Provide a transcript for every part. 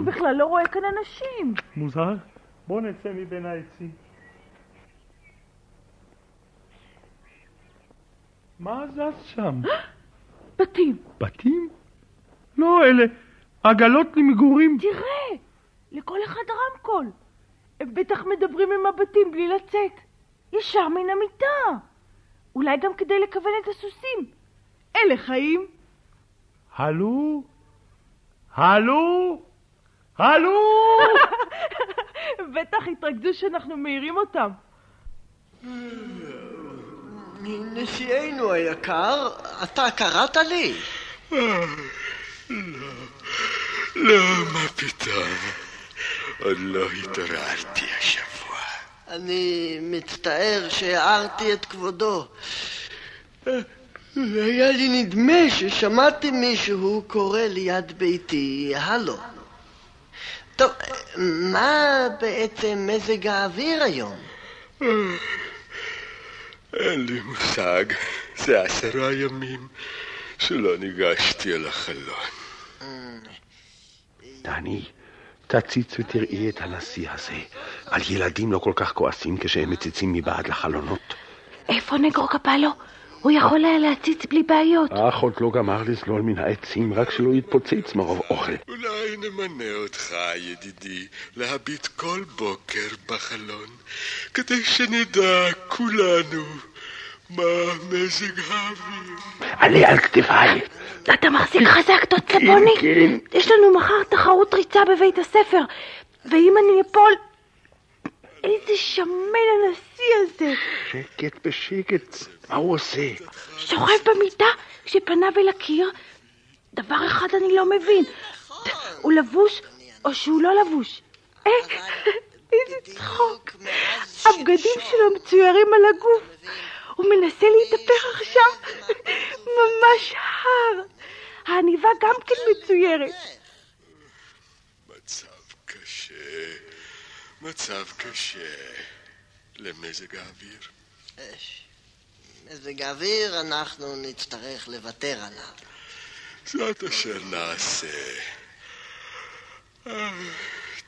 אני בכלל לא רואה כאן אנשים. מוזר? בוא נצא מבין העצים. מה זז שם? בתים. בתים? לא, אלה עגלות למגורים. תראה, לכל אחד רמקול. הם בטח מדברים עם הבתים בלי לצאת. ישר מן המיטה. אולי גם כדי לכוון את הסוסים. אלה חיים. הלו? הלו? הלו? בטח התרכזו שאנחנו מעירים אותם. נשיאנו היקר, אתה קראת לי? לא, מה פתאום? עוד לא התעוררתי השבוע. אני מצטער שהערתי את כבודו. היה לי נדמה ששמעתי מישהו קורא ליד ביתי הלו. טוב, מה בעצם מזג האוויר היום? אין לי מושג. זה עשרה ימים שלא ניגשתי אל החלון. דני, תציץ ותראי את הנשיא הזה. על ילדים לא כל כך כועסים כשהם מציצים מבעד לחלונות. איפה נגרו קפלו? הוא יכול היה להציץ בלי בעיות. אך עוד לא גמר לזלול מן העצים, רק שלא יתפוצץ מרוב אוכל. אולי נמנה אותך, ידידי, להביט כל בוקר בחלון, כדי שנדע כולנו מה מזג האוויר. עלה על כתפיי. אתה מחזיק חזק, דוד צבוני? כן. יש לנו מחר תחרות ריצה בבית הספר, ואם אני אפול... איזה שמן הנשיא הזה! שקט בשקט. מה הוא עושה? שוכב במיטה כשפניו אל הקיר. דבר אחד אני לא מבין, הוא לבוש או שהוא לא לבוש? אה, איזה צחוק. הבגדים שלו מצוירים על הגוף. הוא מנסה להתהפך עכשיו. ממש הר. העניבה גם כן מצוירת. מצב קשה, מצב קשה למזג האוויר. מזג האוויר אנחנו נצטרך לוותר עליו. זאת אשר נעשה. אה,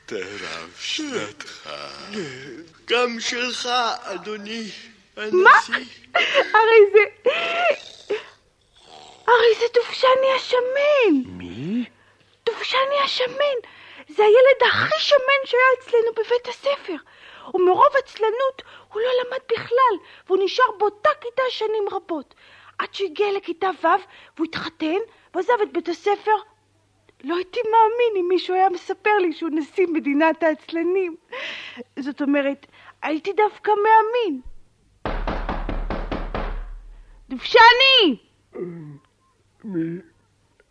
תרב שנתך. גם שלך, אדוני מה? הנשיא. הרי זה... הרי זה דובשני השמן. מי? דובשני השמן. זה הילד הכי שמן שהיה אצלנו בבית הספר. ומרוב עצלנות הוא לא למד בכלל, והוא נשאר באותה כיתה שנים רבות. עד שהגיע לכיתה ו' והוא התחתן ועזב את בית הספר. לא הייתי מאמין אם מישהו היה מספר לי שהוא נשיא מדינת העצלנים. זאת אומרת, הייתי דווקא מאמין. דובשני! מי,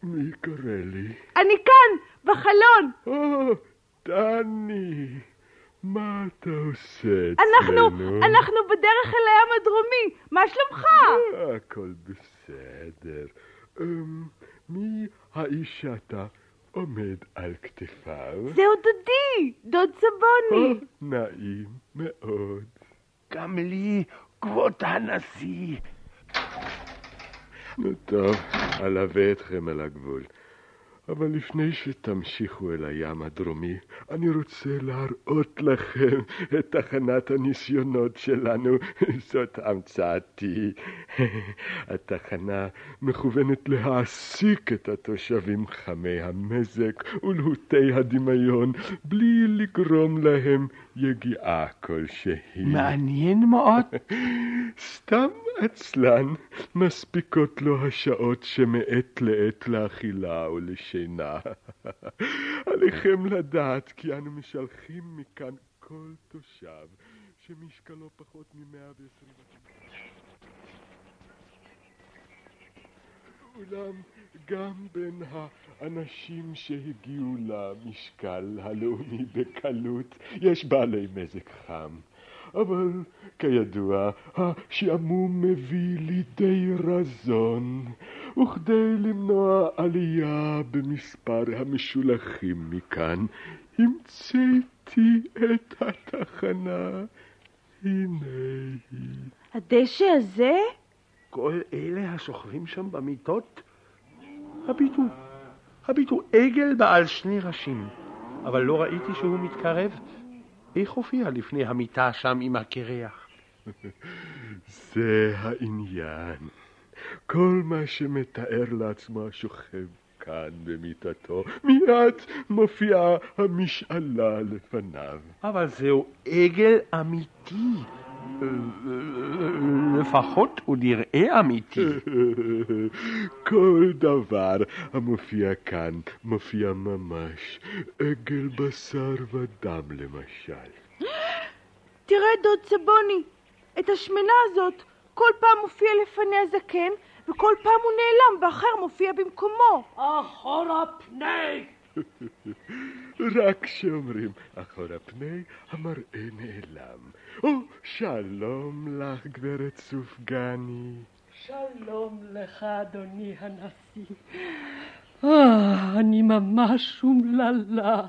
מי קורא לי? אני כאן, בחלון. או, דני, מה אתה עושה אנחנו, אצלנו? אנחנו בדרך אל הים הדרומי. מה שלומך? הכל בסדר. אמ, מי האיש שאתה עומד על כתפיו? זהו דודי, דוד סבוני. נעים מאוד. גם לי, כבוד הנשיא. נו טוב, אלווה אתכם אל הגבול. אבל לפני שתמשיכו אל הים הדרומי, אני רוצה להראות לכם את תחנת הניסיונות שלנו. זאת המצאתי. התחנה מכוונת להעסיק את התושבים חמי המזג ולהוטי הדמיון, בלי לגרום להם יגיעה כלשהי. מעניין מאוד. סתם עצלן, מספיקות לו השעות שמעת לעת לאכילה ולשינה. עליכם לדעת כי אנו משלחים מכאן כל תושב שמשקלו פחות מ-120... אולם גם בין האנשים שהגיעו למשקל הלאומי בקלות יש בעלי מזג חם. אבל כידוע, השעמום מביא לידי רזון, וכדי למנוע עלייה במספר המשולחים מכאן, המצאתי את התחנה. הנה היא. הדשא הזה? כל אלה השוכבים שם במיטות? הביטו, הביטו עגל בעל שני ראשים, אבל לא ראיתי שהוא מתקרב. איך הופיע לפני המיטה שם עם הקרח? זה העניין. כל מה שמתאר לעצמו השוכב כאן במיטתו, מיד מופיעה המשאלה לפניו. אבל זהו עגל אמיתי. לפחות הוא נראה אמיתי. כל דבר המופיע כאן מופיע ממש. עגל בשר ודם למשל. תראה, דוד סבוני, את השמנה הזאת כל פעם מופיע לפניה זקן, וכל פעם הוא נעלם ואחר מופיע במקומו. אחורה פני! רק כשאומרים אחורה פני, המראה נעלם. או, שלום לך, גברת סופגני. שלום לך, אדוני הנשיא. אה, אני ממש אומללה.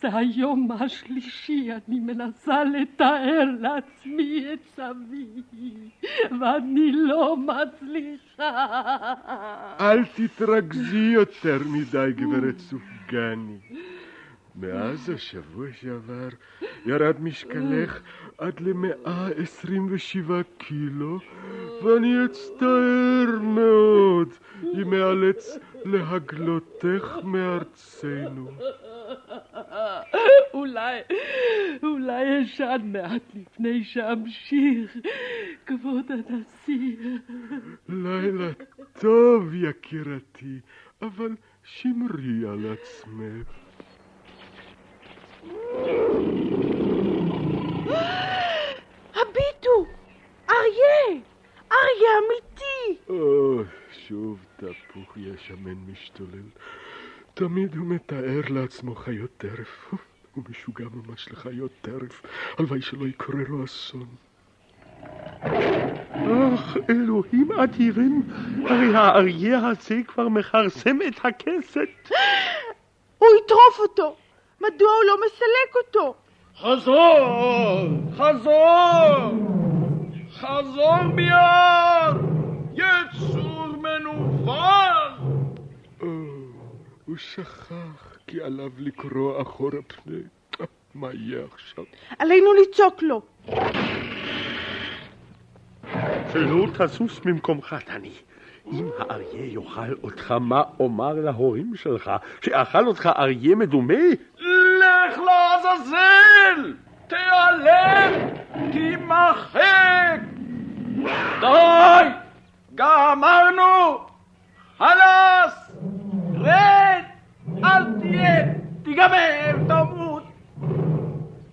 זה היום השלישי, אני מנסה לתאר לעצמי את סבי, ואני לא מצליחה. אל תתרכזי יותר מדי, גברת סופגני. מאז השבוע שעבר ירד משקלך עד למאה עשרים ושבעה קילו, ואני אצטער מאוד אם אאלץ להגלותך מארצנו. אולי, אולי אשן מעט לפני שאמשיך, כבוד הנשיא. לילה טוב, יקירתי, אבל שמרי על עצמך. הביטו! אריה! אריה אמיתי! או, שוב תפוח ישמן משתולל. תמיד הוא מתאר לעצמו חיות טרף. הוא משוגע ממש לחיות טרף. הלוואי שלא יקרה לו אסון. אך, אלוהים אדירים, הרי האריה הזה כבר מכרסם את הכסת. הוא יטרוף אותו! מדוע הוא לא מסלק אותו? חזור! חזור! חזור מיד! שכח כי עליו לקרוא אחורה פני. מה יהיה עכשיו? עלינו לצעוק לו. שלא תזוז ממקומך, דני. אם האריה יאכל אותך, מה אומר להורים שלך? שאכל אותך אריה מדומה? לך לעזאזל! תיעלם! תימחק! די! גמרנו! חלאס! רד! אל תהיה! תיגמר! תמות!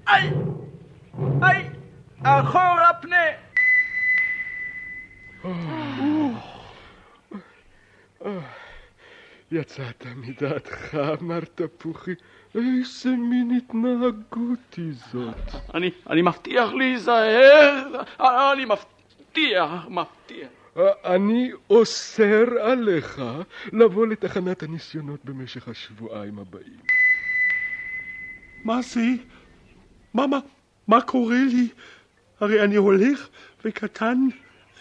איי! איי! אחורה פנה! יצאת מדעתך, אמר תפוחי. איזה מין התנהגות היא זאת? אני, אני מבטיח להיזהר, אני מבטיח, מבטיח. אני אוסר עליך לבוא לתחנת הניסיונות במשך השבועיים הבאים. מה זה? מה, מה, מה קורה לי? הרי אני הולך וקטן,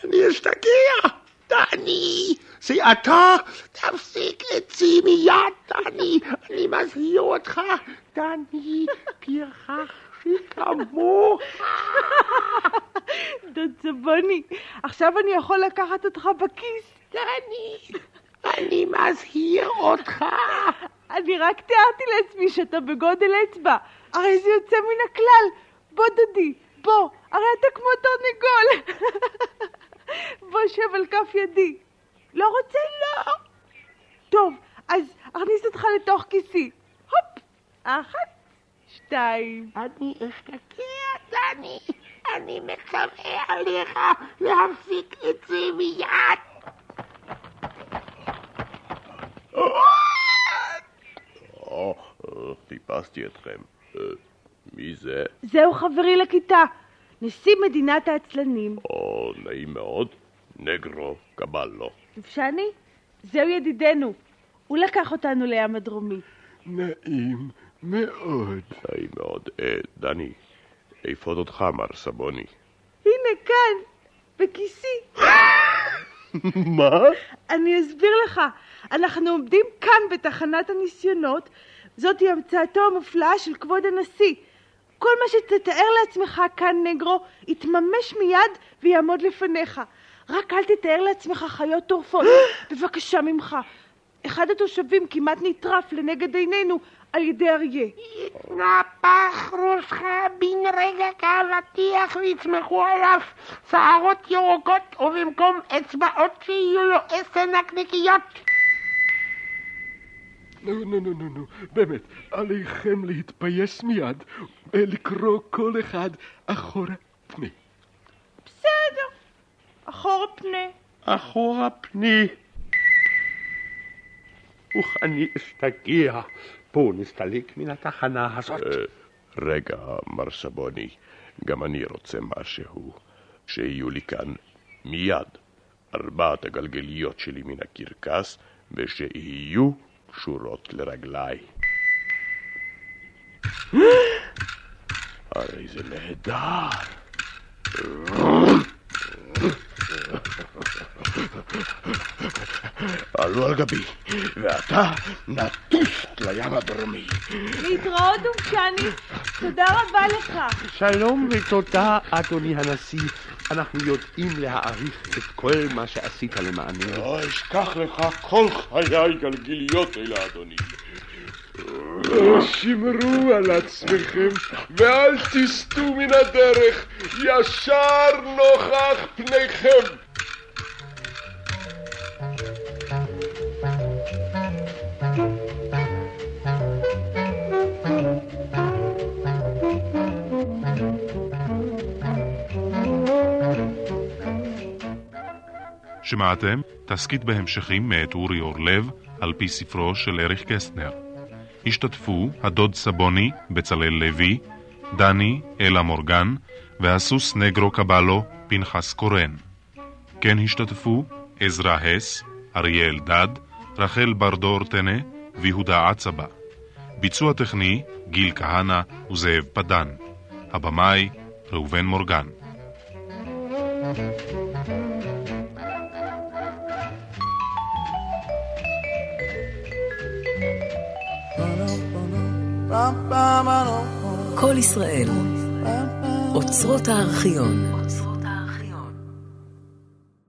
אני אשתגע. דני, זה אתה? תפסיק זה מיד, דני. אני מזהיר אותך, דני, פרחח שכמוך. דוד צבוני, עכשיו אני יכול לקחת אותך בכיס. דני, אני מזהיר אותך. אני רק תיארתי לעצמי שאתה בגודל אצבע. הרי זה יוצא מן הכלל. בוא, דודי, בוא, הרי אתה כמו תרנגול. בוא שב על כף ידי. לא רוצה? לא. טוב, אז אכניס אותך לתוך כיסי. הופ, אחת, שתיים. אני אשתגע, דני. אני מצווה עליך להפסיק את זה מיד. או, חיפשתי אתכם. אה, מי זה? זהו חברי לכיתה, נשיא מדינת העצלנים. או, נעים מאוד. נגרו קבלו. מבשני? זהו ידידנו. הוא לקח אותנו לים הדרומי. נעים מאוד. נעים מאוד. אה, דני, איפה אותך, מר סבוני? הנה כאן, בכיסי. מה? אני אסביר לך. אנחנו עומדים כאן בתחנת הניסיונות. זאתי המצאתו המופלאה של כבוד הנשיא. כל מה שתתאר לעצמך כאן, נגרו, יתממש מיד ויעמוד לפניך. רק אל תתאר לעצמך חיות טורפות. בבקשה ממך. אחד התושבים כמעט נטרף לנגד עינינו על ידי אריה. יתנפח ראשך בן רגע כעל הטיח ויצמחו עליו שערות ירוקות ובמקום אצבעות שיהיו לו עשר נקניקיות. נו, נו, נו, נו, נו, באמת, עליכם להתפייס מיד ולקרוא כל אחד אחורה פני. בסדר, אחורה פנה. אחורה פני. וכני אשתגע. בואו נסתלק מן התחנה הזאת. רגע, מר סבוני, גם אני רוצה משהו. שיהיו לי כאן מיד ארבעת הגלגליות שלי מן הקרקס, ושיהיו קשורות לרגליי. הרי זה נהדר. עלו על גבי, ואתה נטוס לים הדרומי. להתראות דובשני, תודה רבה לך. שלום ותודה, אדוני הנשיא. אנחנו יודעים להעריך את כל מה שעשית למעננו. לא אשכח לך כל חיי גלגיליות אלה, אדוני. שמרו על עצמכם ואל תסטו מן הדרך, ישר נוכח פניכם. שמעתם תסכית בהמשכים מאת אורי אורלב על פי ספרו של אריך קסטנר. השתתפו הדוד סבוני, בצלאל לוי, דני, אלה מורגן, והסוס נגרו קבלו, פנחס קורן. כן השתתפו עזרא הס, אריה אלדד, רחל ברדור טנא ויהודה עצבה. ביצוע טכני גיל כהנא וזאב פדן. הבמאי ראובן מורגן. כל ישראל, אוצרות הארכיון.